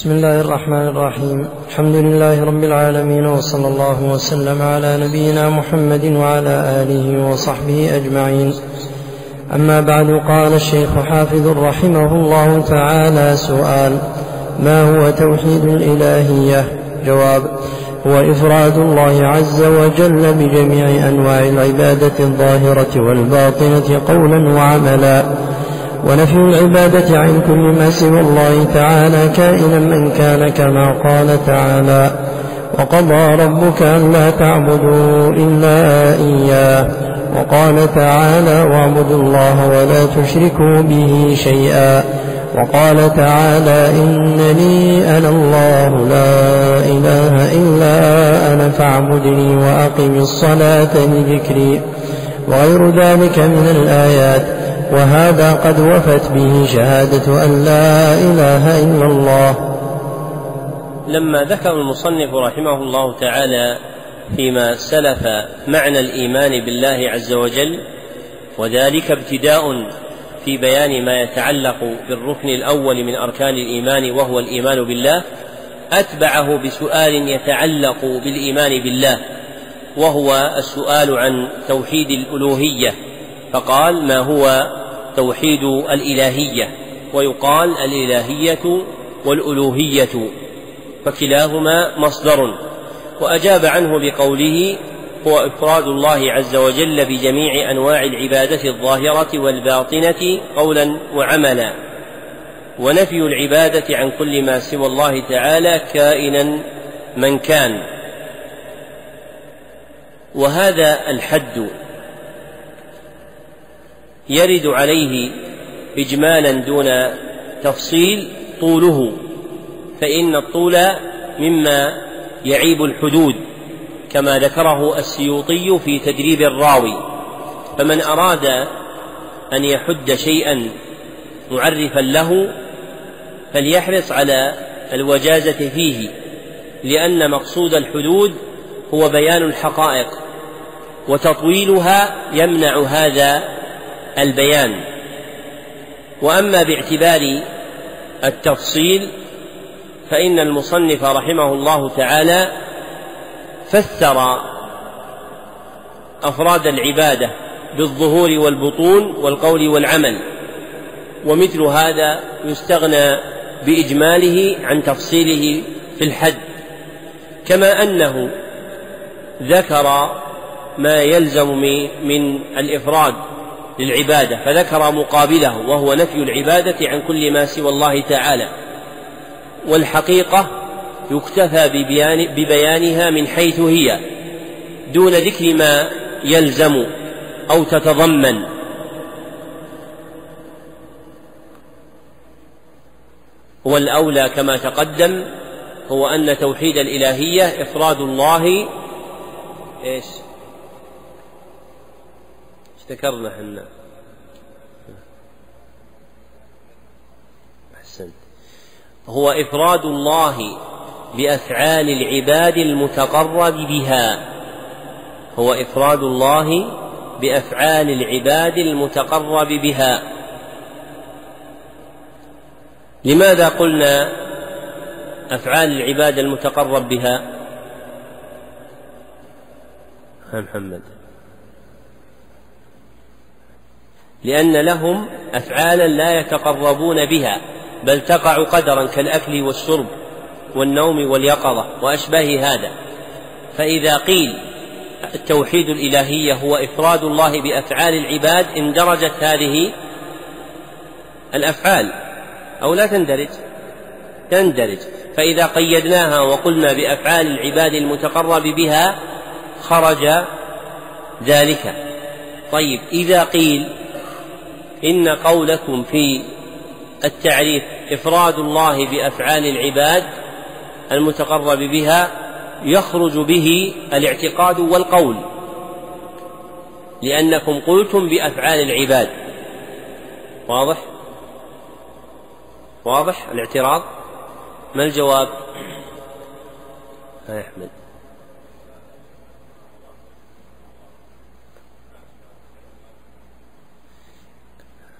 بسم الله الرحمن الرحيم الحمد لله رب العالمين وصلى الله وسلم على نبينا محمد وعلى اله وصحبه اجمعين اما بعد قال الشيخ حافظ رحمه الله تعالى سؤال ما هو توحيد الالهيه جواب هو افراد الله عز وجل بجميع انواع العباده الظاهره والباطنه قولا وعملا ونفي العبادة عن كل ما سوى الله تعالى كائنا من كان كما قال تعالى وقضى ربك ألا تعبدوا إلا إياه وقال تعالى واعبدوا الله ولا تشركوا به شيئا وقال تعالى إنني أنا الله لا إله إلا أنا فاعبدني وأقم الصلاة لذكري وغير ذلك من الآيات وهذا قد وفت به شهادة أن لا إله إلا الله. لما ذكر المصنف رحمه الله تعالى فيما سلف معنى الإيمان بالله عز وجل وذلك ابتداء في بيان ما يتعلق بالركن الأول من أركان الإيمان وهو الإيمان بالله أتبعه بسؤال يتعلق بالإيمان بالله وهو السؤال عن توحيد الألوهية. فقال ما هو توحيد الإلهية ويقال الإلهية والألوهية فكلاهما مصدر. وأجاب عنه بقوله هو إفراد الله عز وجل بجميع أنواع العبادة الظاهرة والباطنة قولا وعملا ونفي العبادة عن كل ما سوى الله تعالى كائنا من كان. وهذا الحد يرد عليه إجمالا دون تفصيل طوله فإن الطول مما يعيب الحدود كما ذكره السيوطي في تدريب الراوي. فمن أراد أن يحد شيئا معرفا له فليحرص على الوجازة فيه لأن مقصود الحدود هو بيان الحقائق وتطويلها يمنع هذا البيان. وأما باعتبار التفصيل فإن المصنف رحمه الله تعالى فسر أفراد العبادة بالظهور والبطون والقول والعمل ومثل هذا يستغنى بإجماله عن تفصيله في الحد. كما أنه ذكر ما يلزم من الإفراد للعبادة فذكر مقابله وهو نفي العبادة عن كل ما سوى الله تعالى. والحقيقة يكتفى ببيان ببيانها من حيث هي دون ذكر ما يلزم أو تتضمن. والأولى كما تقدم هو أن توحيد الإلهية إفراد الله إيش؟ ذكرنا إحنا. أحسنت. هو إفراد الله بأفعال العباد المتقرب بها. هو إفراد الله بأفعال العباد المتقرب بها. لماذا قلنا أفعال العباد المتقرب بها؟ محمد. لأن لهم أفعالا لا يتقربون بها بل تقع قدرا كالأكل والشرب والنوم واليقظة وأشباه هذا. فإذا قيل التوحيد الإلهية هو إفراد الله بأفعال العباد اندرجت هذه الأفعال. أو لا تندرج؟ تندرج. فإذا قيدناها وقلنا بأفعال العباد المتقرب بها خرج ذلك. طيب إذا قيل إن قولكم في التعريف إفراد الله بأفعال العباد المتقرب بها يخرج به الاعتقاد والقول لأنكم قلتم بأفعال العباد واضح؟ واضح الاعتراض؟ ما الجواب؟ يا أحمد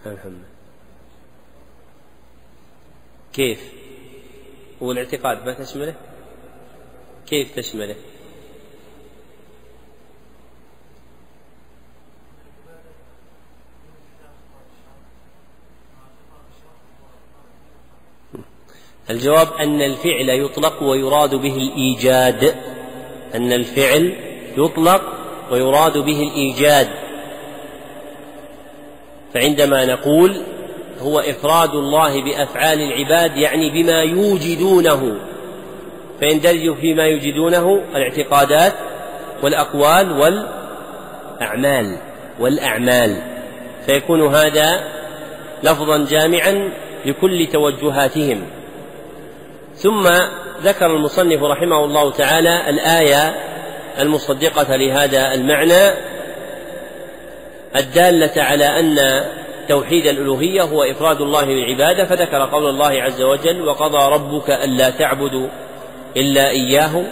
محمد كيف؟ والاعتقاد ما تشمله؟ كيف تشمله؟ الجواب أن الفعل يطلق ويراد به الإيجاد. أن الفعل يطلق ويراد به الإيجاد. فعندما نقول هو إفراد الله بأفعال العباد يعني بما يوجدونه فيندرج فيما يوجدونه الاعتقادات والأقوال والأعمال والأعمال. فيكون هذا لفظا جامعا لكل توجهاتهم. ثم ذكر المصنف رحمه الله تعالى الآية المصدقة لهذا المعنى الدالة على أن توحيد الألوهية هو إفراد الله بالعبادة فذكر قول الله عز وجل وقضى ربك ألا تعبدوا إلا إياه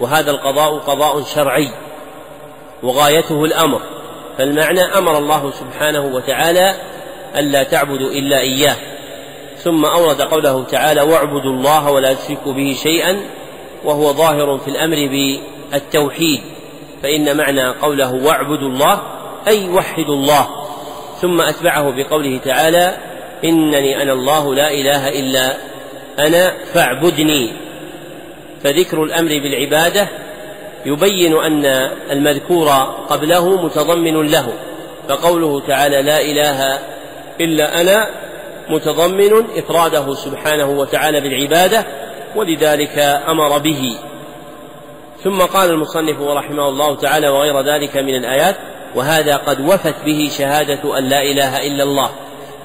وهذا القضاء قضاء شرعي وغايته الأمر. فالمعنى أمر الله سبحانه وتعالى ألا تعبدوا إلا إياه. ثم أورد قوله تعالى واعبدوا الله ولا تشركوا به شيئا وهو ظاهر في الأمر بالتوحيد. فإن معنى قوله واعبدوا الله أي وحدوا الله. ثم أتبعه بقوله تعالى إنني أنا الله لا إله إلا أنا فاعبدني. فذكر الأمر بالعبادة يبين أن المذكور قبله متضمن له فقوله تعالى لا إله إلا أنا متضمن إفراده سبحانه وتعالى بالعبادة ولذلك أمر به. ثم قال المصنف رحمه الله تعالى وغير ذلك من الآيات وهذا قد وفت به شهادة أن لا إله إلا الله.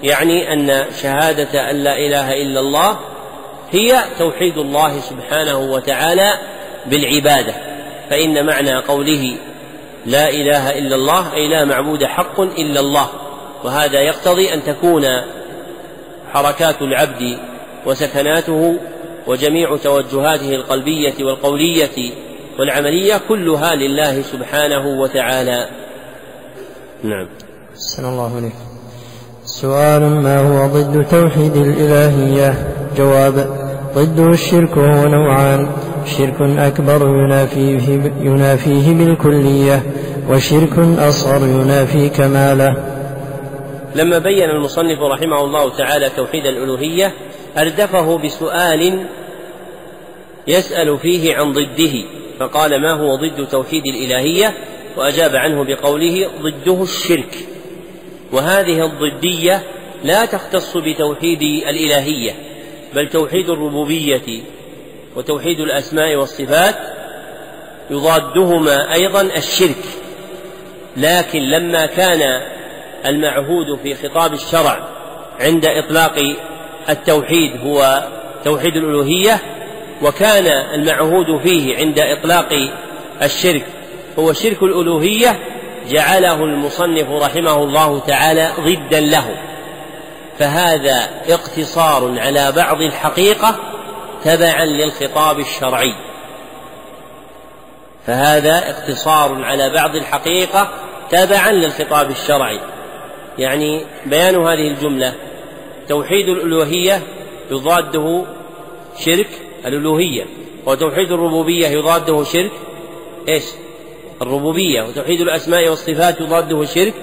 يعني أن شهادة أن لا إله إلا الله هي توحيد الله سبحانه وتعالى بالعبادة. فإن معنى قوله لا إله إلا الله أي لا معبود حق إلا الله. وهذا يقتضي أن تكون حركات العبد وسكناته وجميع توجهاته القلبية والقولية والعملية كلها لله سبحانه وتعالى. نعم. أحسن الله عليك سؤال ما هو ضد توحيد الإلهية؟ جواب ضده الشرك هو نوعان. شرك أكبر ينافيه, ينافيه بالكلية وشرك أصغر ينافي كماله. لما بين المصنف رحمه الله تعالى توحيد الألوهية أردفه بسؤال يسأل فيه عن ضده فقال ما هو ضد توحيد الإلهية؟ وأجاب عنه بقوله ضده الشرك. وهذه الضدية لا تختص بتوحيد الإلهية بل توحيد الربوبية وتوحيد الأسماء والصفات. يضادهما أيضا الشرك لكن لما كان المعهود في خطاب الشرع عند إطلاق التوحيد هو توحيد الألوهية وكان المعهود فيه عند إطلاق الشرك هو شرك الألوهية جعله المصنف رحمه الله تعالى ضدا له. فهذا اقتصار على بعض الحقيقة تبعا للخطاب الشرعي. فهذا اقتصار على بعض الحقيقة تبعا للخطاب الشرعي. يعني بيان هذه الجملة توحيد الألوهية يضاده شرك الألوهية وتوحيد الربوبية يضاده شرك إيش؟ الربوبية وتوحيد الأسماء والصفات يضاده شرك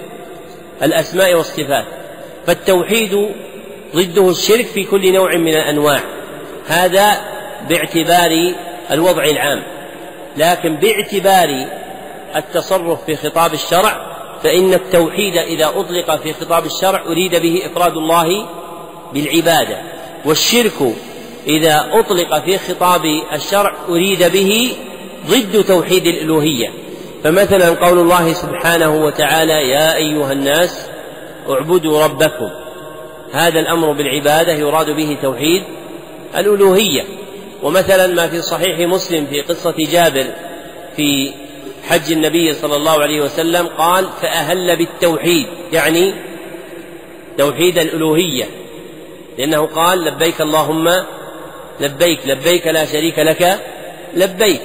الأسماء والصفات. فالتوحيد ضده الشرك في كل نوع من الأنواع. هذا باعتبار الوضع العام. لكن باعتبار التصرف في خطاب الشرع فإن التوحيد إذا أطلق في خطاب الشرع أريد به إفراد الله بالعبادة. والشرك إذا أطلق في خطاب الشرع أريد به ضد توحيد الألوهية. فمثلا قول الله سبحانه وتعالى يا أيها الناس اعبدوا ربكم. هذا الأمر بالعبادة يراد به توحيد الألوهية. ومثلا ما في صحيح مسلم في قصة جابر في حج النبي صلى الله عليه وسلم قال فأهل بالتوحيد يعني توحيد الألوهية. لأنه قال لبيك اللهم لبيك لبيك لا شريك لك لبيك.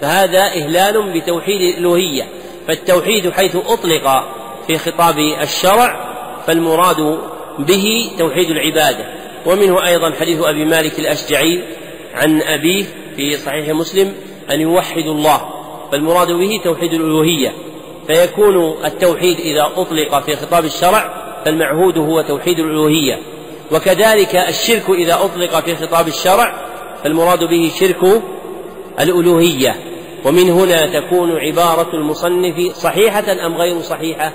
فهذا إهلال بتوحيد الألوهية فالتوحيد حيث أطلق في خطاب الشرع فالمراد به توحيد العبادة. ومنه أيضا حديث أبي مالك الأشجعي عن أبيه في صحيح مسلم أن يوحدوا الله. فالمراد به توحيد الألوهية فيكون التوحيد إذا أطلق في خطاب الشرع فالمعهود هو توحيد الألوهية وكذلك الشرك إذا أطلق في خطاب الشرع فالمراد به شرك الألوهية ومن هنا تكون عبارة المصنف صحيحة أم غير صحيحة؟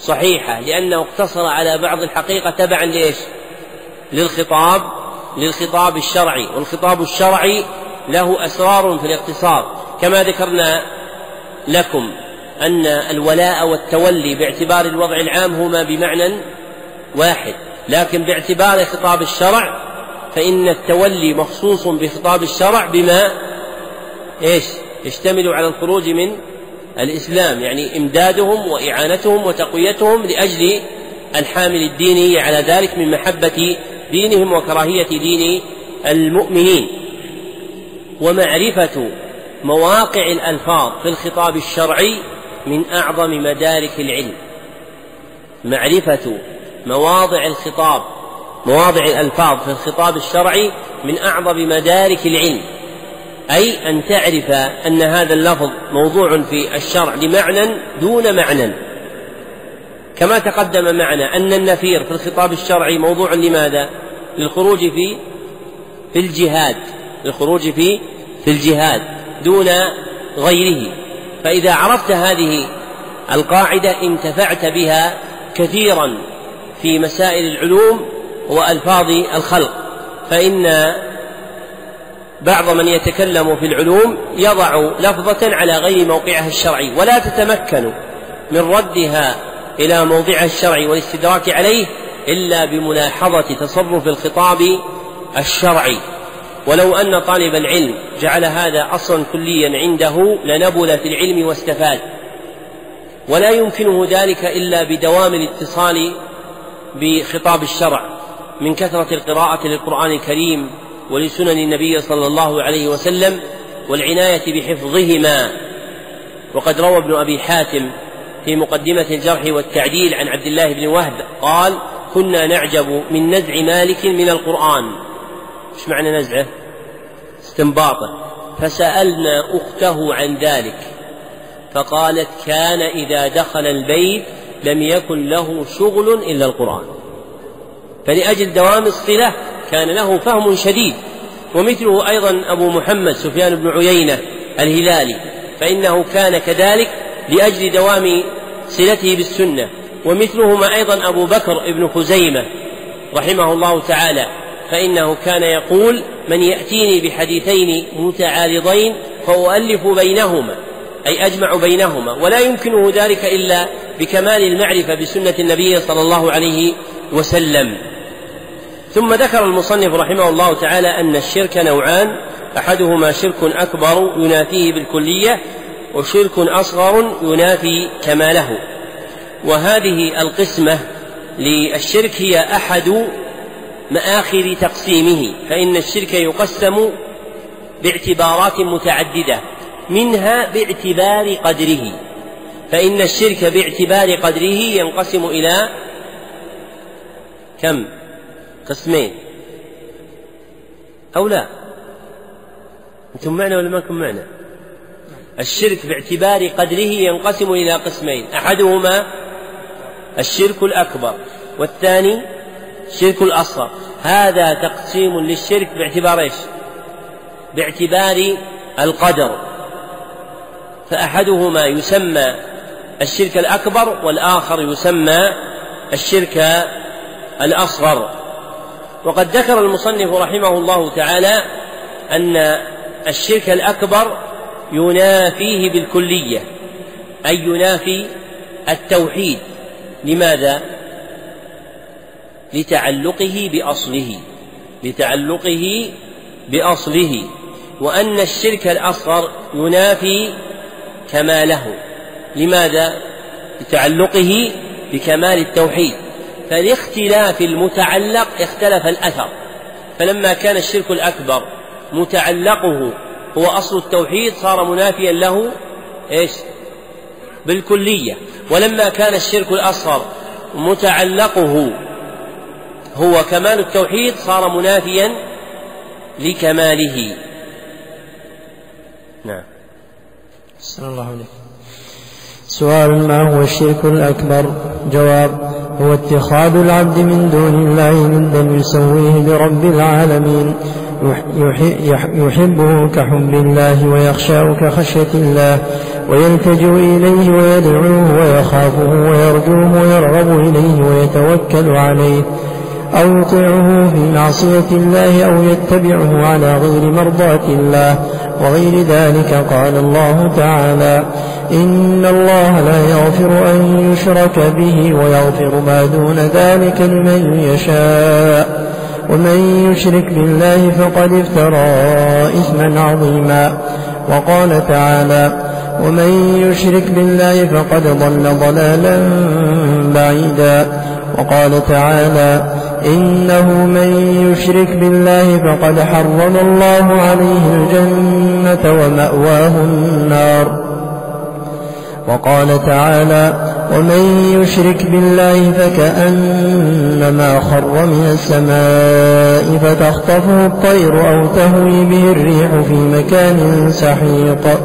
صحيحة لأنه اقتصر على بعض الحقيقة تبعا لإيش؟ للخطاب للخطاب الشرعي والخطاب الشرعي له أسرار في الاقتصار كما ذكرنا لكم أن الولاء والتولي باعتبار الوضع العام هما بمعنى واحد لكن باعتبار خطاب الشرع فإن التولي مخصوص بخطاب الشرع بما إيش؟ يشتمل على الخروج من الإسلام يعني إمدادهم وإعانتهم وتقويتهم لأجل الحامل الديني على ذلك من محبة دينهم وكراهية دين المؤمنين. ومعرفة مواقع الألفاظ في الخطاب الشرعي من أعظم مدارك العلم. معرفة مواضع الخطاب مواضع الألفاظ في الخطاب الشرعي من أعظم مدارك العلم. أي أن تعرف أن هذا اللفظ موضوع في الشرع لمعنى دون معنى. كما تقدم معنا أن النفير في الخطاب الشرعي موضوع لماذا؟ للخروج في في الجهاد. للخروج في في الجهاد دون غيره. فإذا عرفت هذه القاعدة انتفعت بها كثيرا في مسائل العلوم وألفاظ الخلق. فإن بعض من يتكلم في العلوم يضع لفظة على غير موقعها الشرعي ولا تتمكن من ردها إلى موضعها الشرعي والاستدراك عليه إلا بملاحظة تصرف الخطاب الشرعي. ولو أن طالب العلم جعل هذا أصلا كليا عنده لنبل في العلم واستفاد. ولا يمكنه ذلك إلا بدوام الاتصال بخطاب الشرع. من كثرة القراءة للقرآن الكريم ولسنن النبي صلى الله عليه وسلم والعناية بحفظهما. وقد روى ابن أبي حاتم في مقدمة الجرح والتعديل عن عبد الله بن وهب قال كنا نعجب من نزع مالك من القرآن. إيش معنى نزعه؟ استنباطه. فسألنا أخته عن ذلك فقالت كان إذا دخل البيت لم يكن له شغل إلا القرآن. فلأجل دوام الصلة كان له فهم شديد. ومثله أيضا أبو محمد سفيان بن عيينة الهلالي. فإنه كان كذلك لأجل دوام صلته بالسنة. ومثلهما أيضا أبو بكر بن خزيمة رحمه الله تعالى. فإنه كان يقول من يأتيني بحديثين متعارضين فأؤلف بينهما أي أجمع بينهما ولا يمكنه ذلك إلا بكمال المعرفة بسنة النبي صلى الله عليه وسلم. ثم ذكر المصنف رحمه الله تعالى أن الشرك نوعان أحدهما شرك أكبر ينافيه بالكلية وشرك أصغر ينافي كماله. وهذه القسمة للشرك هي أحد مآخر تقسيمه فإن الشرك يقسم باعتبارات متعددة منها باعتبار قدره. فإن الشرك باعتبار قدره ينقسم إلى كم؟ قسمين أو لا؟ أنتم معنا ولا ما أنتم معنا؟ الشرك باعتبار قدره ينقسم إلى قسمين أحدهما الشرك الأكبر والثاني الشرك الأصغر. هذا تقسيم للشرك باعتبار إيش؟ باعتبار القدر. فأحدهما يسمى الشرك الأكبر والآخر يسمى الشرك الأصغر. وقد ذكر المصنف رحمه الله تعالى أن الشرك الأكبر ينافيه بالكلية أي ينافي التوحيد لماذا؟ لتعلقه بأصله لتعلقه بأصله وأن الشرك الأصغر ينافي كماله لماذا؟ لتعلقه بكمال التوحيد فلاختلاف المتعلق اختلف الأثر. فلما كان الشرك الأكبر متعلقه هو أصل التوحيد صار منافيا له إيش؟ بالكلية. ولما كان الشرك الأصغر متعلقه هو كمال التوحيد صار منافيا لكماله. نعم. صلى الله عليه سؤال ما هو الشرك الأكبر؟ جواب هو اتخاذ العبد من دون الله ندا يسويه برب العالمين يحبه كحب الله ويخشاه كخشية الله ويلتجئ إليه ويدعوه ويخافه ويرجوه ويرغب إليه ويتوكل عليه أو يطيعه في معصية الله أو يتبعه على غير مرضاة الله. وغير ذلك قال الله تعالى إن الله لا يغفر أن يشرك به ويغفر ما دون ذلك لمن يشاء ومن يشرك بالله فقد افترى إثما عظيما وقال تعالى ومن يشرك بالله فقد ضل ضلالا بعيدا وقال تعالى إنه من يشرك بالله فقد حرم الله عليه الجنة ومأواه النار. وقال تعالى ومن يشرك بالله فكأنما خر من السماء فتخطفه الطير أو تهوي به الريح في مكان سحيق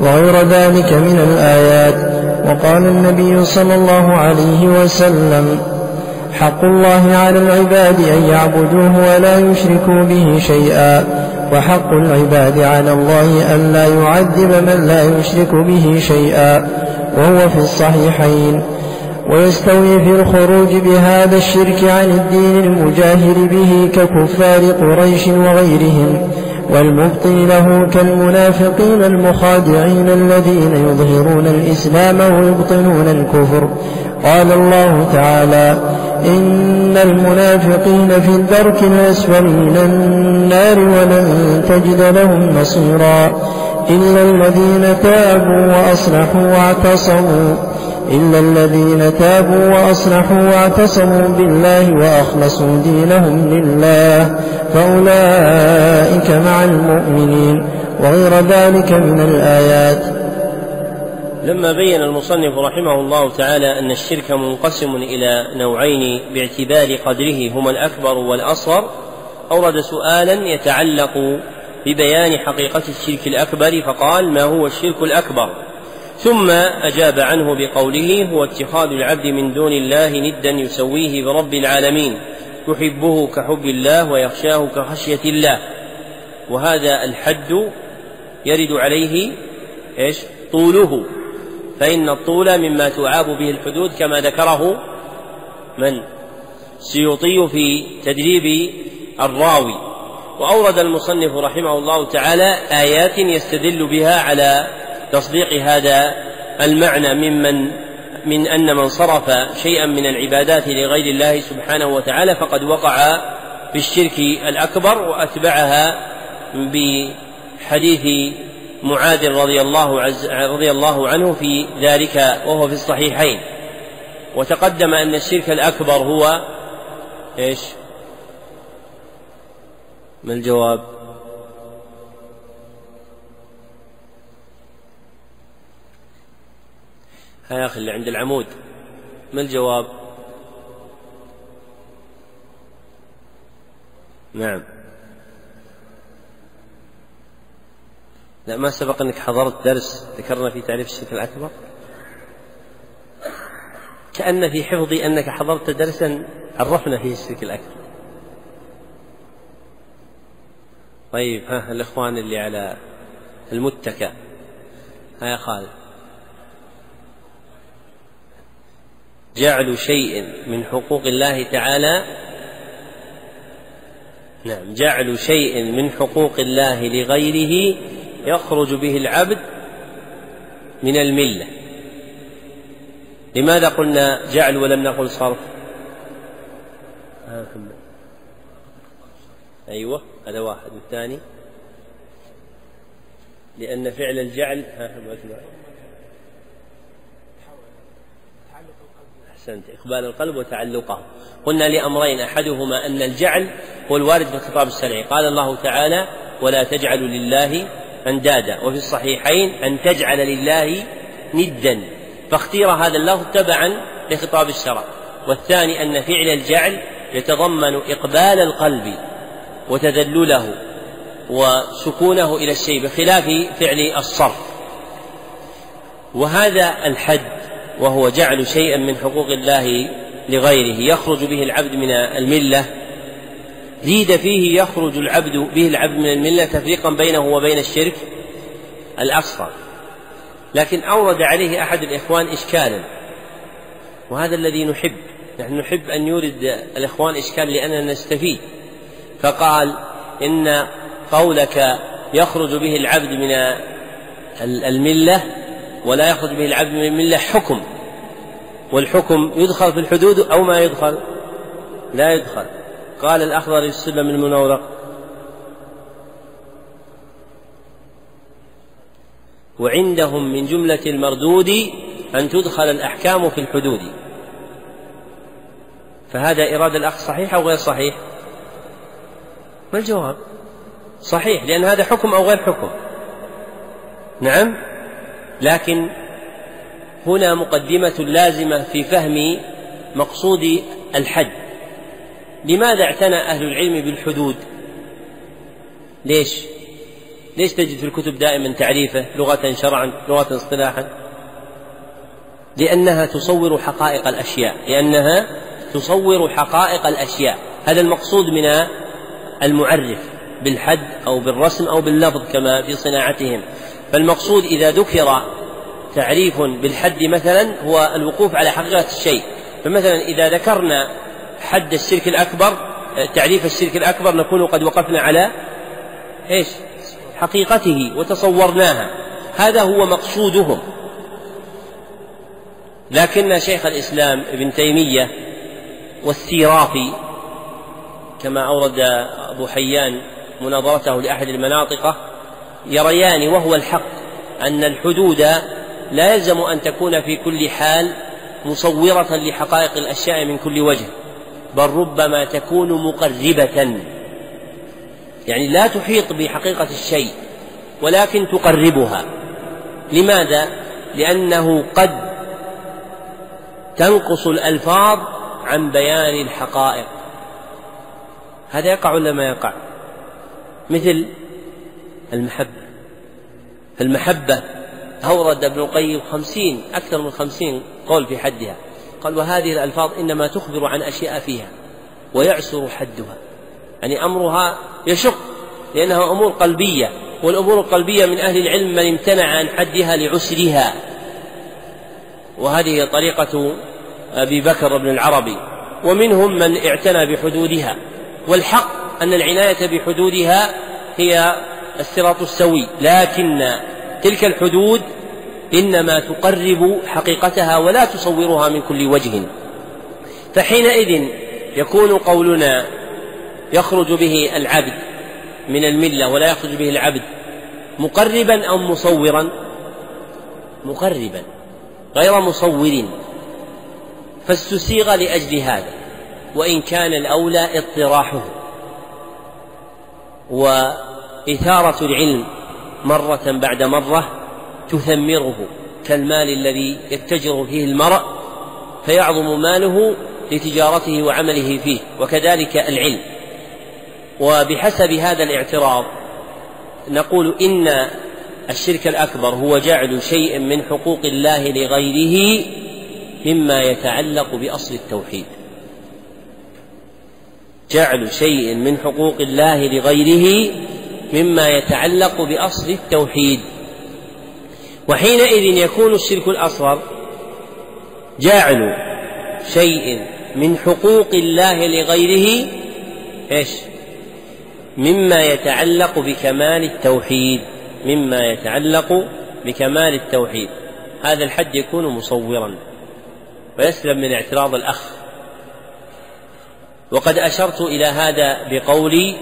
وغير ذلك من الآيات. وقال النبي صلى الله عليه وسلم حق الله على العباد أن يعبدوه ولا يشركوا به شيئا. وحق العباد على الله أن لا يعذب من لا يشرك به شيئا. وهو في الصحيحين. ويستوي في الخروج بهذا الشرك عن الدين المجاهر به ككفار قريش وغيرهم. والمبطل له كالمنافقين المخادعين الذين يظهرون الإسلام ويبطنون الكفر. قال الله تعالى إن المنافقين في الدرك الأسفل من النار ولن تجد لهم نصيرا إلا الذين تابوا وأصلحوا واعتصموا. إلا الذين تابوا وأصلحوا واعتصموا بالله وأخلصوا دينهم لله فأولئك مع المؤمنين وغير ذلك من الآيات لما بين المصنف رحمه الله تعالى أن الشرك منقسم إلى نوعين باعتبار قدره هما الأكبر والأصغر أورد سؤالا يتعلق ببيان حقيقة الشرك الأكبر فقال ما هو الشرك الأكبر؟ ثم أجاب عنه بقوله هو اتخاذ العبد من دون الله ندا يسويه برب العالمين يحبه كحب الله ويخشاه كخشية الله. وهذا الحد يرد عليه إيش؟ طوله. فإن الطول مما تعاب به الحدود كما ذكره من؟ سيوطي في تدريب الراوي. وأورد المصنف رحمه الله تعالى آيات يستدل بها على تصديق هذا المعنى ممن من أن من صرف شيئا من العبادات لغير الله سبحانه وتعالى فقد وقع في الشرك الأكبر وأتبعها بحديث معاذ رضي الله عز رضي الله عنه في ذلك وهو في الصحيحين وتقدم أن الشرك الأكبر هو إيش؟ ما الجواب؟ يا أخي اللي عند العمود. ما الجواب؟ نعم. لا ما سبق أنك حضرت درس ذكرنا في تعريف الشرك الأكبر؟ كأن في حفظي أنك حضرت درسا عرفنا فيه الشرك الأكبر. طيب ها الإخوان اللي على المتكى ها يا خالد. جعل شيء من حقوق الله تعالى؟ نعم جعل شيء من حقوق الله لغيره يخرج به العبد من الملة. لماذا قلنا جعل ولم نقل صرف؟ أيوة هذا واحد والثاني. لأن فعل الجعل أحسنت. إقبال القلب وتعلقه. قلنا لأمرين أحدهما أن الجعل هو الوارد في الخطاب الشرعي. قال الله تعالى ولا تجعلوا لله أندادا. وفي الصحيحين أن تجعل لله ندا. فاختير هذا اللفظ تبعا لخطاب الشرع. والثاني أن فعل الجعل يتضمن إقبال القلب وتذلله وسكونه إلى الشيء بخلاف فعل الصرف. وهذا الحد وهو جعل شيئا من حقوق الله لغيره. يخرج به العبد من الملة. زيد فيه يخرج العبد به العبد من الملة تفريقا بينه وبين الشرك الأصغر. لكن أورد عليه أحد الإخوان إشكالا. وهذا الذي نحب. نحن نحب أن يورد الإخوان إشكال لأننا نستفيد. فقال إن قولك يخرج به العبد من الملة ولا يخرج به العبد من الملة حكم. والحكم يدخل في الحدود أو ما يدخل؟ لا يدخل. قال الأخضر السلم المنورق. وعندهم من جملة المردود أن تدخل الأحكام في الحدود. فهذا إرادة الأخ صحيح أو غير صحيح؟ ما الجواب؟ صحيح لأن هذا حكم أو غير حكم. نعم؟ لكن هنا مقدمة لازمة في فهم مقصود الحد لماذا اعتنى أهل العلم بالحدود؟ ليش؟ ليش تجد في الكتب دائما تعريفه لغة شرعا لغة اصطلاحا؟ لأنها تصور حقائق الأشياء لأنها تصور حقائق الأشياء. هذا المقصود من المعرف بالحد أو بالرسم أو باللفظ كما في صناعتهم. فالمقصود إذا ذكر تعريف بالحد مثلا هو الوقوف على حقيقة الشيء. فمثلا إذا ذكرنا حد الشرك الأكبر تعريف الشرك الأكبر نكون قد وقفنا على إيش؟ حقيقته وتصورناها. هذا هو مقصودهم. لكن شيخ الإسلام ابن تيمية والسيرافي كما أورد أبو حيان مناظرته لأحد المناطق يريان وهو الحق أن الحدود لا يلزم أن تكون في كل حال مصورة لحقائق الأشياء من كل وجه بل ربما تكون مقربة يعني لا تحيط بحقيقة الشيء ولكن تقربها لماذا؟ لأنه قد تنقص الألفاظ عن بيان الحقائق هذا يقع ولا ما يقع؟ مثل المحبة. المحبة. أورد ابن القيم خمسين أكثر من خمسين قول في حدها. قال وهذه الألفاظ إنما تخبر عن أشياء فيها ويعسر حدها. يعني أمرها يشق لأنها أمور قلبية والأمور القلبية من أهل العلم من امتنع عن حدها لعسرها. وهذه طريقة أبي بكر بن العربي. ومنهم من اعتنى بحدودها. والحق أن العناية بحدودها هي الصراط السوي. لكن تلك الحدود إنما تقرب حقيقتها ولا تصورها من كل وجه. فحينئذ يكون قولنا يخرج به العبد من الملة ولا يخرج به العبد مقربا أو مصورا؟ مقربا. غير مصور. فاستسيغ لأجل هذا وإن كان الأولى اطراحه. وإثارة العلم مرة بعد مرة تثمره كالمال الذي يتجر فيه المرء فيعظم ماله لتجارته وعمله فيه وكذلك العلم. وبحسب هذا الاعتراض نقول إن الشرك الأكبر هو جعل شيء من حقوق الله لغيره مما يتعلق بأصل التوحيد. جعل شيء من حقوق الله لغيره مما يتعلق بأصل التوحيد. وحينئذ يكون الشرك الأصغر جعل شيء من حقوق الله لغيره إيش؟ مما يتعلق بكمال التوحيد مما يتعلق بكمال التوحيد. هذا الحد يكون مصورا ويسلم من اعتراض الأخ. وقد أشرت إلى هذا بقولي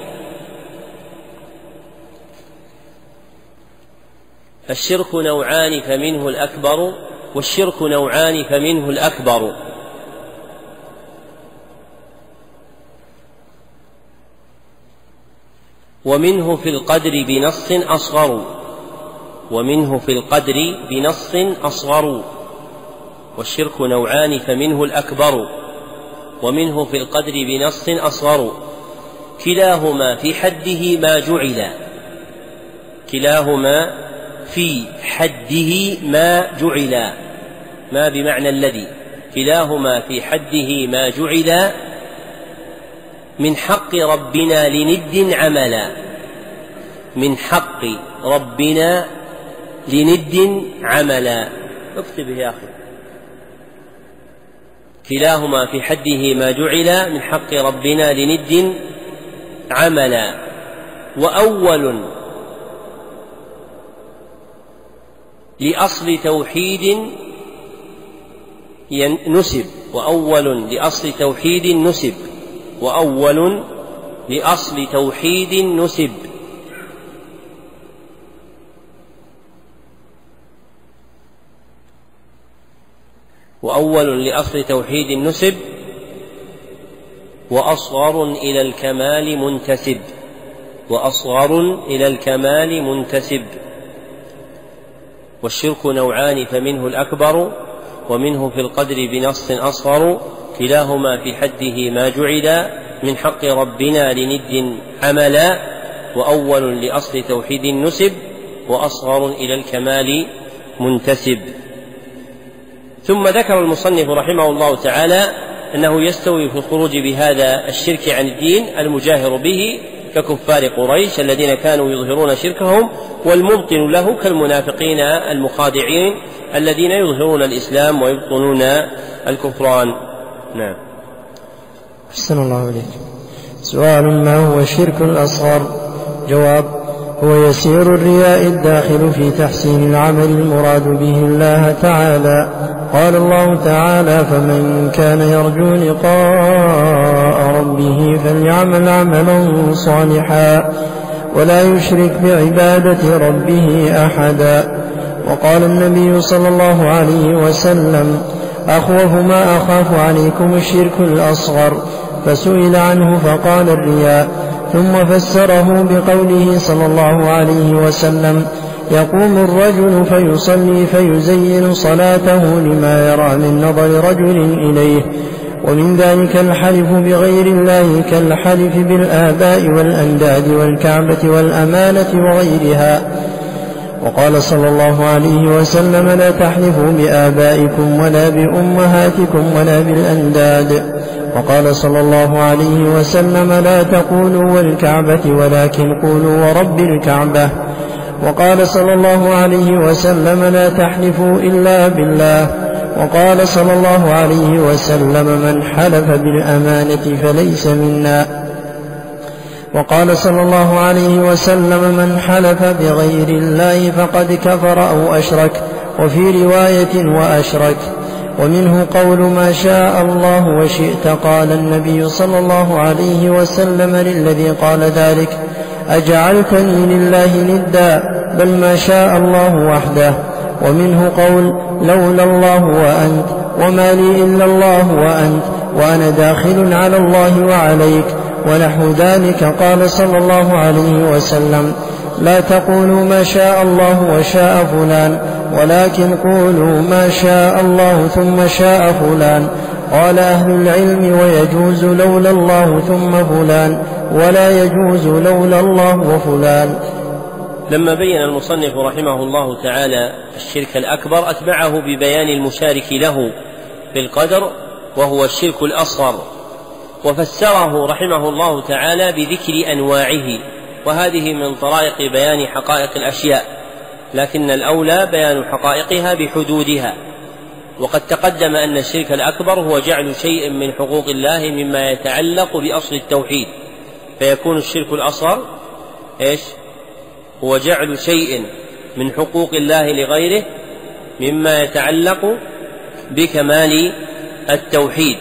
الشرك نوعان فمنه الأكبر والشرك نوعان فمنه الأكبر. ومنه في القدر بنص أصغر. ومنه في القدر بنص أصغر. والشرك نوعان فمنه الأكبر. ومنه في القدر بنص أصغر. كلاهما في حده ما جعل. كلاهما في حده ما جعل ما بمعنى الذي كلاهما في حده ما جعل من حق ربنا لند عملا من حق ربنا لند عملا. اكتب يا أخي. كلاهما في حده ما جعل من حق ربنا لند عملا. وأول لأصل توحيد نسب وأول لأصل توحيد نسب وأول لأصل توحيد نسب. وأول لأصل توحيد نسب وأصغر إلى الكمال منتسب. وأصغر إلى الكمال منتسب. والشرك نوعان فمنه الأكبر ومنه في القدر بنص أصغر كلاهما في حده ما جعل من حق ربنا لند عملا وأول لأصل توحيد نسب وأصغر إلى الكمال منتسب. ثم ذكر المصنف رحمه الله تعالى أنه يستوي في الخروج بهذا الشرك عن الدين المجاهر به ككفار قريش الذين كانوا يظهرون شركهم والمبطن له كالمنافقين المخادعين الذين يظهرون الإسلام ويبطنون الكفران. نعم. أحسن الله إليك. سؤال ما هو الشرك الأصغر؟ جواب هو يسير الرياء الداخل في تحسين العمل المراد به الله تعالى. قال الله تعالى فمن كان يرجو لقاء ربه فليعمل عملا صالحا ولا يشرك بعبادة ربه أحدا. وقال النبي صلى الله عليه وسلم أخوف ما أخاف عليكم الشرك الأصغر. فسئل عنه فقال الرياء. ثم فسره بقوله صلى الله عليه وسلم يقوم الرجل فيصلي فيزين صلاته لما يرى من نظر رجل إليه. ومن ذلك الحلف بغير الله كالحلف بالآباء والأنداد والكعبة والأمانة وغيرها. وقال صلى الله عليه وسلم لا تحلفوا بآبائكم ولا بأمهاتكم ولا بالأنداد. وقال صلى الله عليه وسلم لا تقولوا والكعبة ولكن قولوا ورب الكعبة. وقال صلى الله عليه وسلم لا تحلفوا إلا بالله. وقال صلى الله عليه وسلم من حلف بالأمانة فليس منا. وقال صلى الله عليه وسلم من حلف بغير الله فقد كفر أو أشرك. وفي رواية وأشرك. ومنه قول ما شاء الله وشئت. قال النبي صلى الله عليه وسلم للذي قال ذلك أجعلتني لله ندا بل ما شاء الله وحده. ومنه قول لولا الله وأنت وما لي إلا الله وأنت وأنا داخل على الله وعليك ونحو ذلك قال صلى الله عليه وسلم لا تقولوا ما شاء الله وشاء فلان ولكن قولوا ما شاء الله ثم شاء فلان قال أهل العلم ويجوز لولا الله ثم فلان ولا يجوز لولا الله وفلان لما بين المصنف رحمه الله تعالى الشرك الأكبر أتبعه ببيان المشارك له في القدر وهو الشرك الأصغر. وفسره رحمه الله تعالى بذكر أنواعه وهذه من طرائق بيان حقائق الأشياء لكن الأولى بيان حقائقها بحدودها. وقد تقدم أن الشرك الأكبر هو جعل شيء من حقوق الله مما يتعلق بأصل التوحيد. فيكون الشرك الأصغر إيش؟ هو جعل شيء من حقوق الله لغيره مما يتعلق بكمال التوحيد.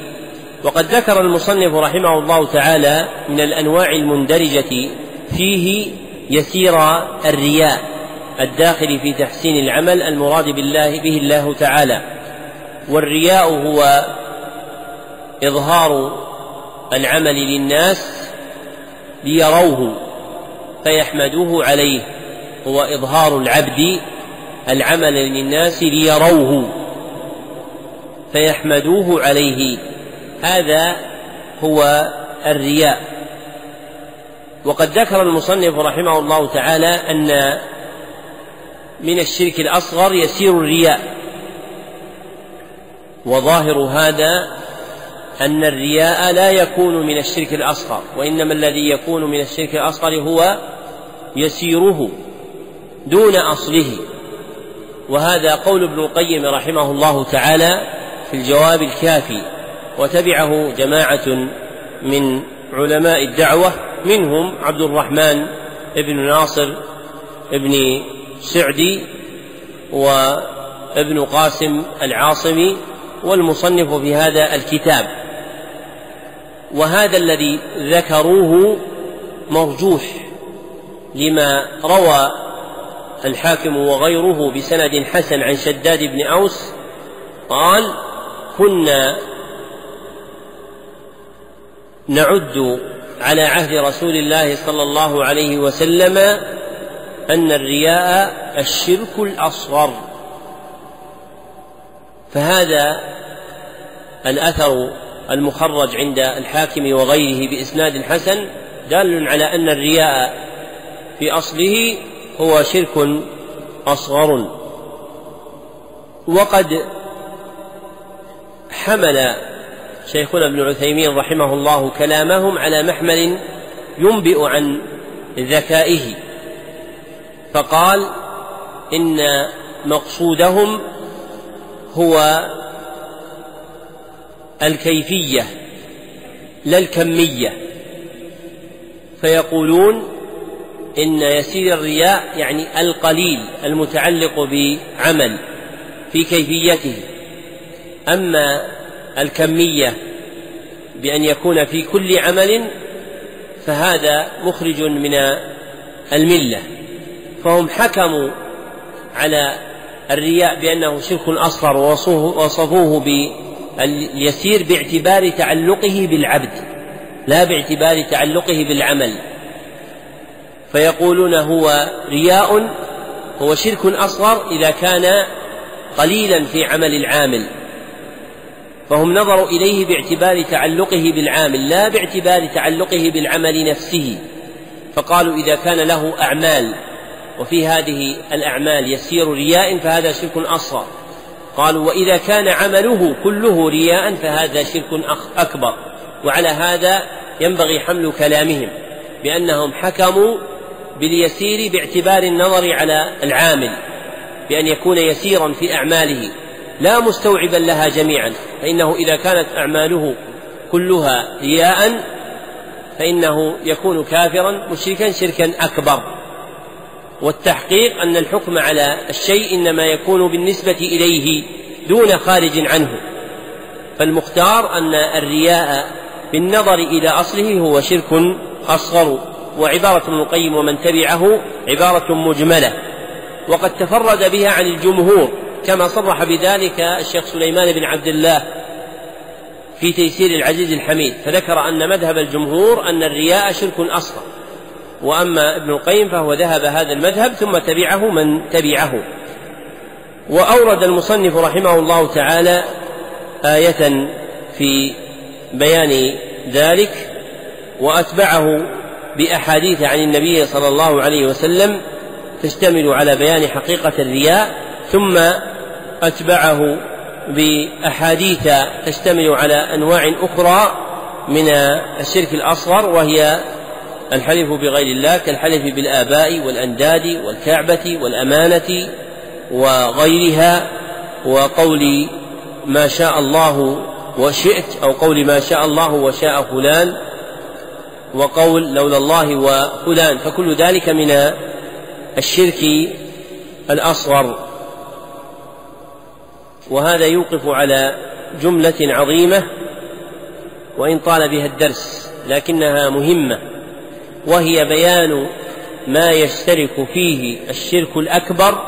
وقد ذكر المصنف رحمه الله تعالى من الأنواع المندرجة فيه يسير الرياء الداخل في تحسين العمل المراد بالله به الله تعالى. والرياء هو إظهار العمل للناس ليروه فيحمدوه عليه. هو إظهار العبد العمل للناس ليروه. فيحمدوه عليه. هذا هو الرياء. وقد ذكر المصنف رحمه الله تعالى أن من الشرك الأصغر يسير الرياء. وظاهر هذا أن الرياء لا يكون من الشرك الأصغر وإنما الذي يكون من الشرك الأصغر هو يسيره دون أصله. وهذا قول ابن القيم رحمه الله تعالى في الجواب الكافي. وتبعه جماعة من علماء الدعوة منهم عبد الرحمن بن ناصر ابن سعدي وابن قاسم العاصمي والمصنف في هذا الكتاب. وهذا الذي ذكروه مرجوح لما روى الحاكم وغيره بسند حسن عن شداد بن أوس قال كنا نعد على عهد رسول الله صلى الله عليه وسلم أن الرياء الشرك الأصغر. فهذا الأثر المخرج عند الحاكم وغيره بإسناد حسن دال على أن الرياء في أصله هو شرك أصغر. وقد حمل شيخنا ابن عثيمين رحمه الله كلامهم على محمل ينبئ عن ذكائه فقال إن مقصودهم هو الكيفية لا الكمية. فيقولون إن يسير الرياء يعني القليل المتعلق بعمل في كيفيته. أما الكمية بأن يكون في كل عمل فهذا مخرج من الملة. فهم حكموا على الرياء بأنه شرك اصغر ووصفوه باليسير باعتبار تعلقه بالعبد لا باعتبار تعلقه بالعمل. فيقولون هو رياء هو شرك أصغر إذا كان قليلا في عمل العامل. فهم نظروا إليه باعتبار تعلقه بالعامل لا باعتبار تعلقه بالعمل نفسه. فقالوا إذا كان له أعمال وفي هذه الأعمال يسير رياء فهذا شرك أصغر. قالوا وإذا كان عمله كله رياء فهذا شرك أكبر. وعلى هذا ينبغي حمل كلامهم بأنهم حكموا باليسير باعتبار النظر على العامل بأن يكون يسيرا في أعماله لا مستوعبا لها جميعا. فإنه إذا كانت أعماله كلها رياء فإنه يكون كافرا مشركا شركا أكبر. والتحقيق أن الحكم على الشيء إنما يكون بالنسبة إليه دون خارج عنه. فالمختار أن الرياء بالنظر إلى أصله هو شرك أصغر. وعبارة ابن القيم ومن تبعه عبارة مجملة. وقد تفرد بها عن الجمهور كما صرح بذلك الشيخ سليمان بن عبد الله في تيسير العزيز الحميد. فذكر أن مذهب الجمهور أن الرياء شرك أصغر. وأما ابن القيم فهو ذهب هذا المذهب ثم تبعه من تبعه. وأورد المصنف رحمه الله تعالى آية في بيان ذلك وأتبعه بأحاديث عن النبي صلى الله عليه وسلم تشتمل على بيان حقيقة الرياء ثم أتبعه بأحاديث تشتمل على أنواع أخرى من الشرك الأصغر وهي الحلف بغير الله كالحلف بالآباء والأنداد والكعبة والأمانة وغيرها وقول ما شاء الله وشئت أو قول ما شاء الله وشاء فلان وقول لولا الله وفلان فكل ذلك من الشرك الأصغر. وهذا يوقف على جملة عظيمة وإن طال بها الدرس لكنها مهمة وهي بيان ما يشترك فيه الشرك الأكبر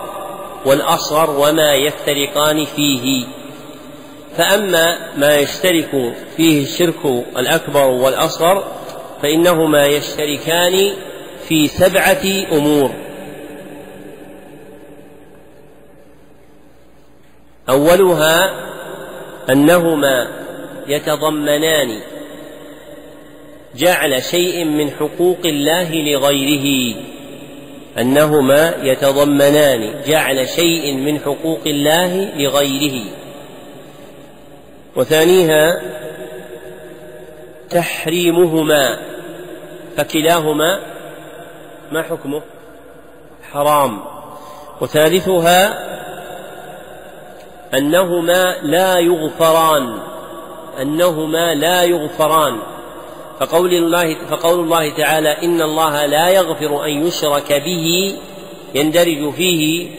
والأصغر وما يفترقان فيه. فأما ما يشترك فيه الشرك الأكبر والأصغر فإنهما يشتركان في سبعة أمور. أولها أنهما يتضمنان جعل شيء من حقوق الله لغيره. أنهما يتضمنان جعل شيء من حقوق الله لغيره. وثانيها تحريمهما فكلاهما ما حكمه؟ حرام. وثالثها أنهما لا يغفران أنهما لا يغفران. فقول الله فقول الله تعالى إن الله لا يغفر أن يشرك به يندرج فيه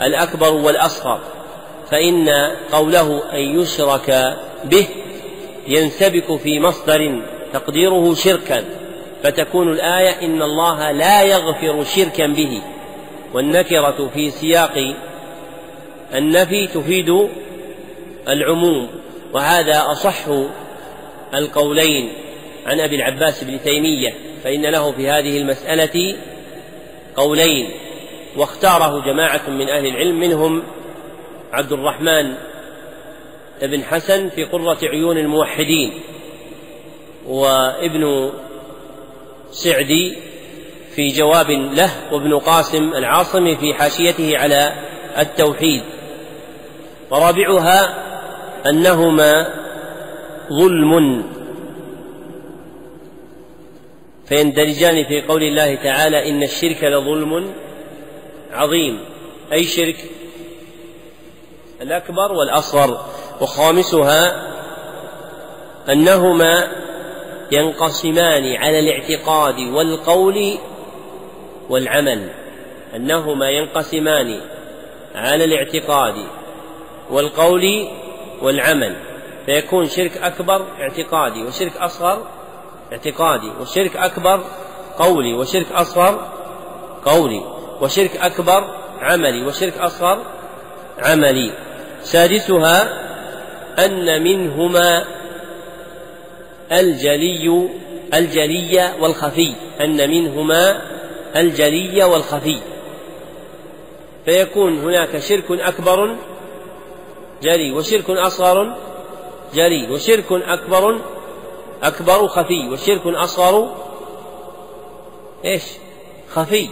الأكبر والأصغر. فإن قوله أن يشرك به ينسبك في مصدر تقديره شركا فتكون الآية إن الله لا يغفر شركا به. والنكرة في سياق النفي تفيد العموم وهذا أصح القولين عن أبي العباس بن تيمية فإن له في هذه المسألة قولين واختاره جماعة من أهل العلم منهم عبد الرحمن بن حسن في قرة عيون الموحدين وابن سعدي في جواب له وابن قاسم العاصمي في حاشيته على التوحيد. ورابعها أنهما ظلم. فيندرجان في قول الله تعالى إن الشرك لظلم عظيم. أي شرك؟ الأكبر والأصغر. وخامسها أنهما ينقسمان على الاعتقاد والقول والعمل. أنهما ينقسمان على الاعتقاد والقول والعمل. فيكون شرك أكبر اعتقادي وشرك أصغر اعتقادي وشرك أكبر قولي وشرك أصغر قولي وشرك أكبر عملي وشرك أصغر عملي. سادسها أن منهما الجلي الجلي والخفي. أن منهما الجلي والخفي. فيكون هناك شرك أكبر جلي وشرك أصغر جلي وشرك أكبر أكبر خفي وشرك أصغر إيش؟ خفي.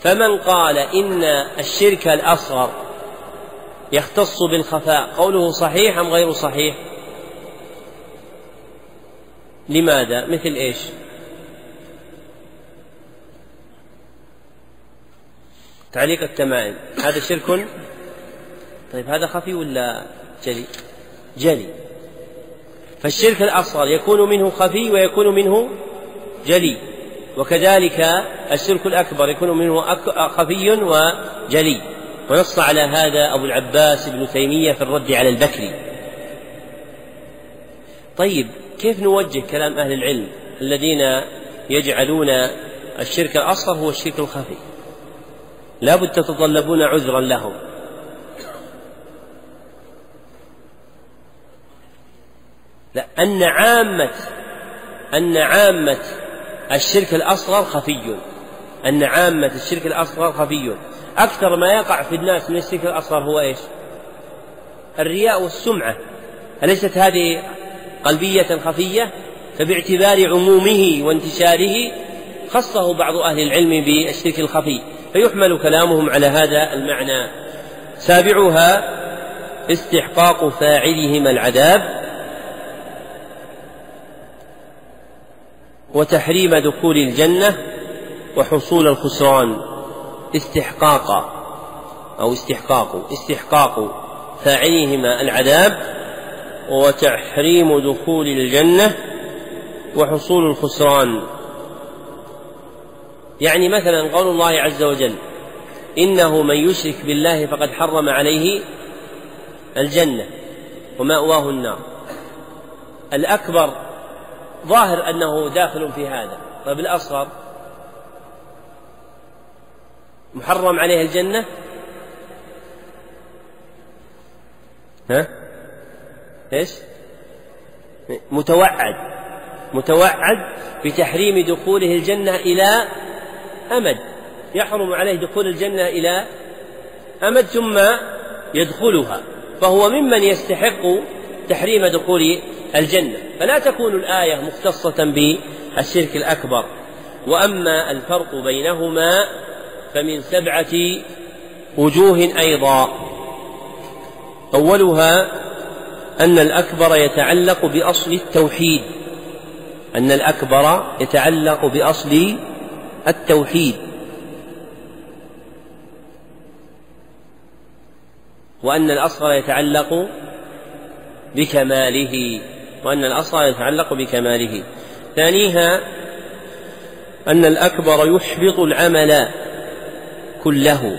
فمن قال إن الشرك الأصغر يختص بالخفاء. قوله صحيح أم غير صحيح؟ لماذا؟ مثل إيش؟ تعليق التمائم. هذا شرك؟ طيب هذا خفي ولا جلي؟ جلي. فالشرك الأصغر يكون منه خفي ويكون منه جلي. وكذلك الشرك الأكبر يكون منه خفي وجلي. ونص على هذا أبو العباس ابن تيمية في الرد على البكري. طيب كيف نوجه كلام أهل العلم الذين يجعلون الشرك الأصغر هو الشرك الخفي؟ لابد تتطلبون عذرا لهم. لا أن عامة أن عامة الشرك الأصغر خفي. أن عامة الشرك الأصغر خفي. أكثر ما يقع في الناس من الشرك الأصغر هو إيش؟ الرياء والسمعة. أليست هذه قلبية خفية؟ فباعتبار عمومه وانتشاره خصه بعض أهل العلم بالشرك الخفي. فيحمل كلامهم على هذا المعنى. سابعها استحقاق فاعلهما العذاب وتحريم دخول الجنة وحصول الخسران. استحقاقا أو استحقاق استحقاق فاعلهما العذاب وتحريم دخول الجنة وحصول الخسران. يعني مثلا قول الله عز وجل إنه من يشرك بالله فقد حرم عليه الجنة ومأواه النار. الأكبر ظاهر أنه داخل في هذا طيب الأصغر؟ محرم عليه الجنة؟ ها؟ إيش؟ متوعد. متوعد بتحريم دخوله الجنة إلى أمد. يحرم عليه دخول الجنة إلى أمد ثم يدخلها. فهو ممن يستحق تحريم دخول الجنة. فلا تكون الآية مختصة بالشرك الأكبر. وأما الفرق بينهما فمن سبعة وجوه أيضا. أولها أن الأكبر يتعلق بأصل التوحيد. أن الأكبر يتعلق بأصل التوحيد. وأن الأصغر يتعلق بكماله. وأن الأصغر يتعلق بكماله. ثانيها أن الأكبر يحبط العمل. كله.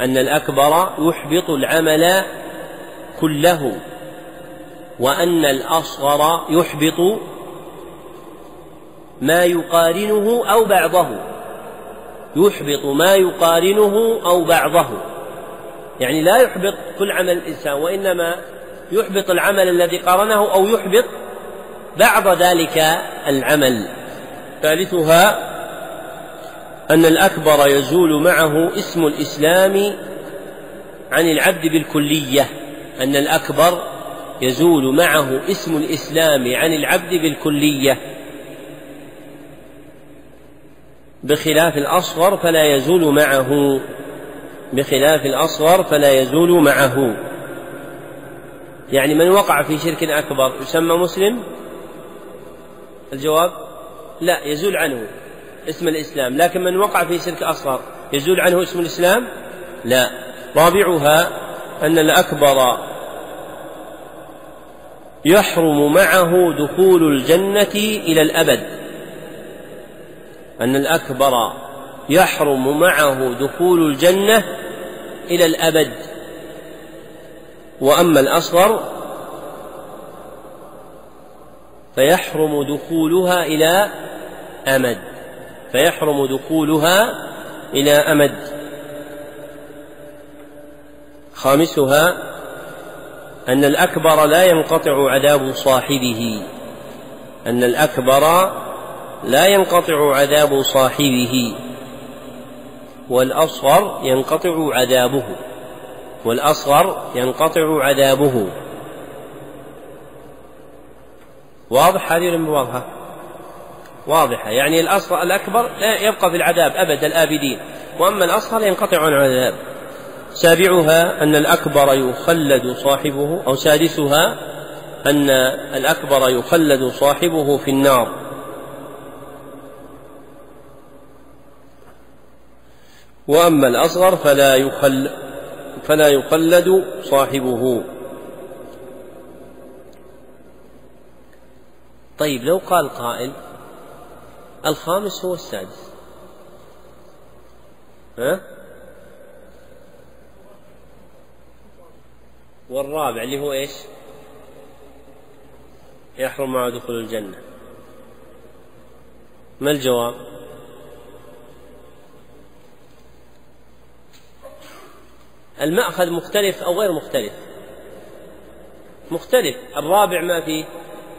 أن الأكبر يحبط العمل كله وأن الأصغر يحبط ما يقارنه أو بعضه. يحبط ما يقارنه أو بعضه. يعني لا يحبط كل عمل الإنسان وإنما يحبط العمل الذي قارنه أو يحبط بعض ذلك العمل. ثالثها أن الأكبر يزول معه اسم الإسلام عن العبد بالكلية أن الأكبر يزول معه اسم الإسلام عن العبد بالكلية. بخلاف الأصغر فلا يزول معه بخلاف الأصغر فلا يزول معه. يعني من وقع في شرك أكبر يسمى مسلم؟ الجواب؟ لا يزول عنه. اسم الإسلام لكن من وقع في شرك أصغر يزول عنه اسم الإسلام؟ لا. رابعها أن الأكبر يحرم معه دخول الجنة إلى الأبد. أن الأكبر يحرم معه دخول الجنة إلى الأبد. وأما الأصغر فيحرم دخولها إلى أمد. فيحرم دخولها إلى أمد. خامسها أن الأكبر لا ينقطع عذاب صاحبه. أن الأكبر لا ينقطع عذاب صاحبه. والأصغر ينقطع عذابه. والأصغر ينقطع عذابه. واضح هذه ولا واضحة؟ يعني الأصغر الأكبر لا يبقى في العذاب أبد الآبدين. وأما الأصغر ينقطع عن العذاب. سابعها أن الأكبر يخلد صاحبه أو سادسها أن الأكبر يخلد صاحبه في النار. وأما الأصغر فلا يخل فلا يقلد صاحبه. طيب لو قال قائل الخامس هو السادس. ها؟ والرابع اللي هو إيش؟ يحرم معه دخول الجنة. ما الجواب؟ المأخذ مختلف أو غير مختلف؟ مختلف. الرابع ما فيه.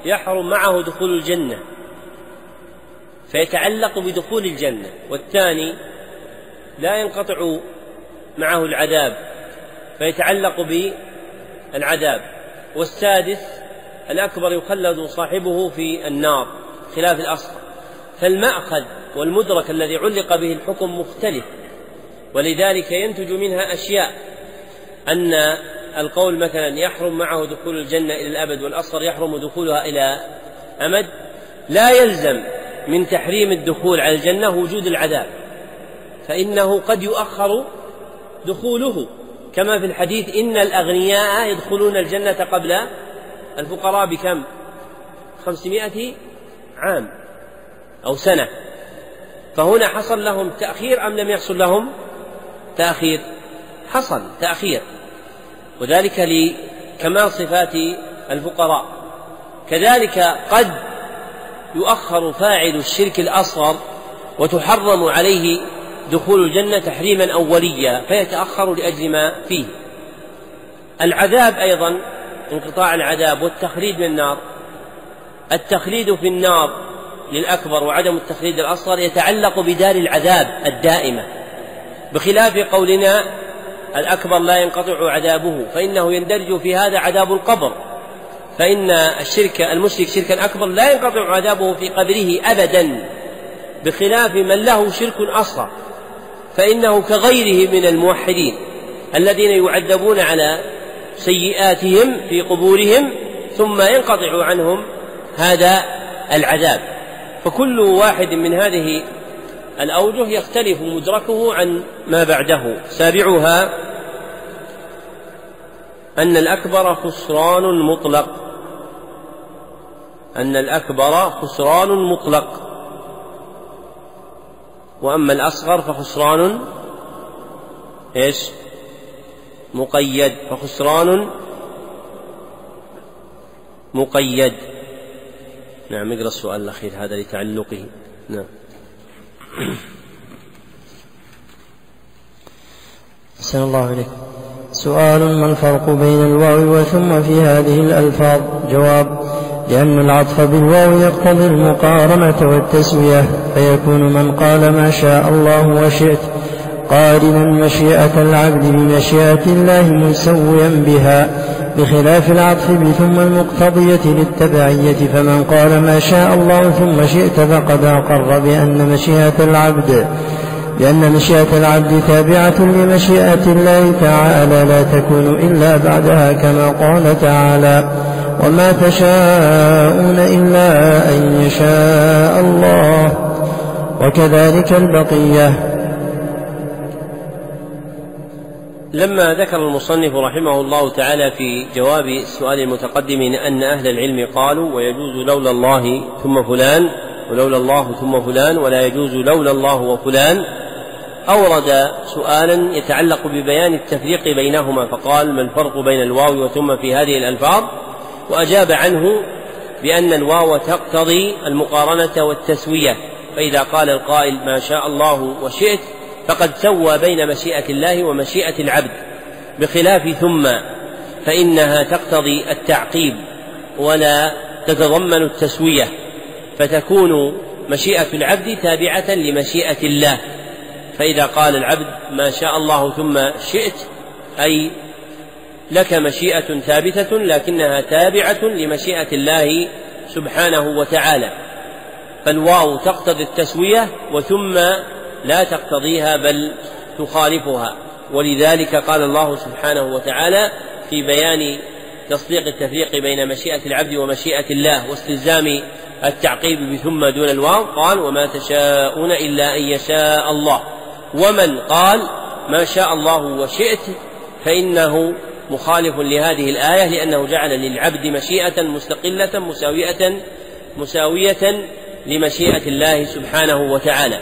يحرم معه دخول الجنة. فيتعلق بدخول الجنة. والثاني لا ينقطع معه العذاب فيتعلق بالعذاب. والسادس الأكبر يخلد صاحبه في النار خلاف الأصغر فالمأخذ والمدرك الذي علق به الحكم مختلف ولذلك ينتج منها أشياء. أن القول مثلا يحرم معه دخول الجنة إلى الأبد والأصغر يحرم دخولها إلى أمد لا يلزم من تحريم الدخول على الجنة وجود العذاب. فإنه قد يؤخر دخوله. كما في الحديث إن الأغنياء يدخلون الجنة قبل الفقراء بكم؟ خمسمائة عام أو سنة. فهنا حصل لهم تأخير أم لم يحصل لهم تأخير؟ حصل تأخير. وذلك لكمال صفات الفقراء. كذلك قد يؤخر فاعل الشرك الأصغر وتحرم عليه دخول الجنة تحريما أوليا فيتأخر لأجل ما فيه. العذاب أيضا انقطاع العذاب والتخليد من النار. التخليد في النار للأكبر وعدم التخليد الأصغر يتعلق بدار العذاب الدائمة. بخلاف قولنا الأكبر لا ينقطع عذابه فإنه يندرج في هذا عذاب القبر. فإن الشرك المشرك شركا أكبر لا ينقطع عذابه في قبره أبدا بخلاف من له شرك أصغر فإنه كغيره من الموحدين الذين يعذبون على سيئاتهم في قبورهم ثم ينقطع عنهم هذا العذاب. فكل واحد من هذه الأوجه يختلف مدركه عن ما بعده. سابعها أن الأكبر خسران مطلق. أن الأكبر خسران مطلق. وأما الأصغر فخسران إيش؟ مقيد. فخسران مقيد. نعم اقرأ السؤال الأخير هذا لتعلقه. نعم. أحسن الله إليك. سؤال ما الفرق بين الواو وثم في هذه الألفاظ؟ جواب لأن العطف بالواو يقتضي المقارنة والتسوية فيكون من قال ما شاء الله وشئت قارنا مشيئة العبد بمشيئة الله مسويا بها بخلاف العطف بثم المقتضية للتبعية فمن قال ما شاء الله ثم شئت فقد أقر بأن مشيئة العبد لأن مشيئة العبد تابعة لمشيئة الله تعالى لا تكون إلا بعدها كما قال تعالى. وما تشاءون إلا أن يشاء الله وكذلك البقية. لما ذكر المصنف رحمه الله تعالى في جواب السؤال المتقدم أن أهل العلم قالوا ويجوز لولا الله ثم فلان ولولا الله ثم فلان ولا يجوز لولا الله وفلان. أورد سؤالا يتعلق ببيان التفريق بينهما فقال ما الفرق بين الواو وثم في هذه الألفاظ؟ وأجاب عنه بأن الواو تقتضي المقارنة والتسوية فإذا قال القائل ما شاء الله وشئت فقد سوى بين مشيئة الله ومشيئة العبد. بخلاف ثم فإنها تقتضي التعقيب ولا تتضمن التسوية فتكون مشيئة العبد تابعة لمشيئة الله. فإذا قال العبد ما شاء الله ثم شئت أي لك مشيئة ثابتة لكنها تابعة لمشيئة الله سبحانه وتعالى. فالواو تقتضي التسوية وثم لا تقتضيها بل تخالفها. ولذلك قال الله سبحانه وتعالى في بيان تصديق التفريق بين مشيئة العبد ومشيئة الله واستلزام التعقيب بثم دون الواو قال وما تشاءون إلا أن يشاء الله. ومن قال ما شاء الله وشئت فإنه مخالف لهذه الآية لأنه جعل للعبد مشيئة مستقلة مساوية مساوية لمشيئة الله سبحانه وتعالى.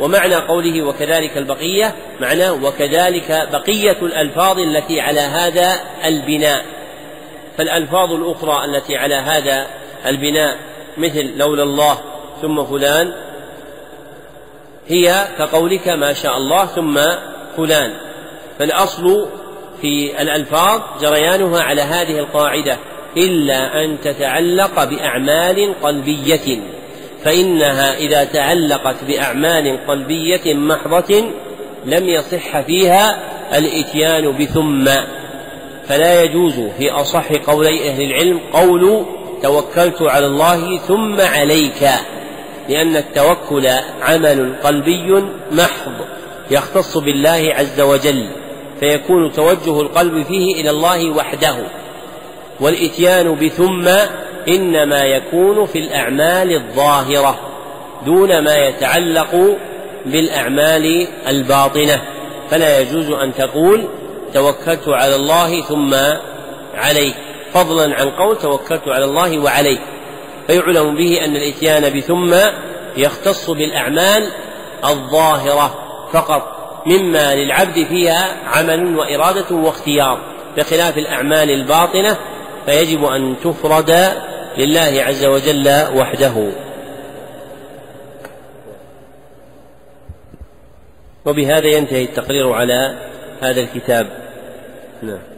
ومعنى قوله وكذلك البقية معناه وكذلك بقية الألفاظ التي على هذا البناء. فالألفاظ الأخرى التي على هذا البناء مثل لولا الله ثم فلان هي كقولك ما شاء الله ثم فلان. فالأصل في الألفاظ جريانها على هذه القاعدة إلا أن تتعلق بأعمال قلبية فإنها إذا تعلقت بأعمال قلبية محضة لم يصح فيها الإتيان بثم فلا يجوز في أصح قولي أهل العلم قول توكلت على الله ثم عليك لأن التوكل عمل قلبي محض يختص بالله عز وجل. فيكون توجه القلب فيه إلى الله وحده والإتيان بثم إنما يكون في الأعمال الظاهرة دون ما يتعلق بالأعمال الباطنة. فلا يجوز أن تقول توكلت على الله ثم عليه. فضلا عن قول توكلت على الله وعليه. فيعلم به أن الإتيان بثم يختص بالأعمال الظاهرة فقط. مما للعبد فيها عمل وإرادة واختيار بخلاف الأعمال الباطنة فيجب أن تفرد لله عز وجل وحده. وبهذا ينتهي التقرير على هذا الكتاب. نعم.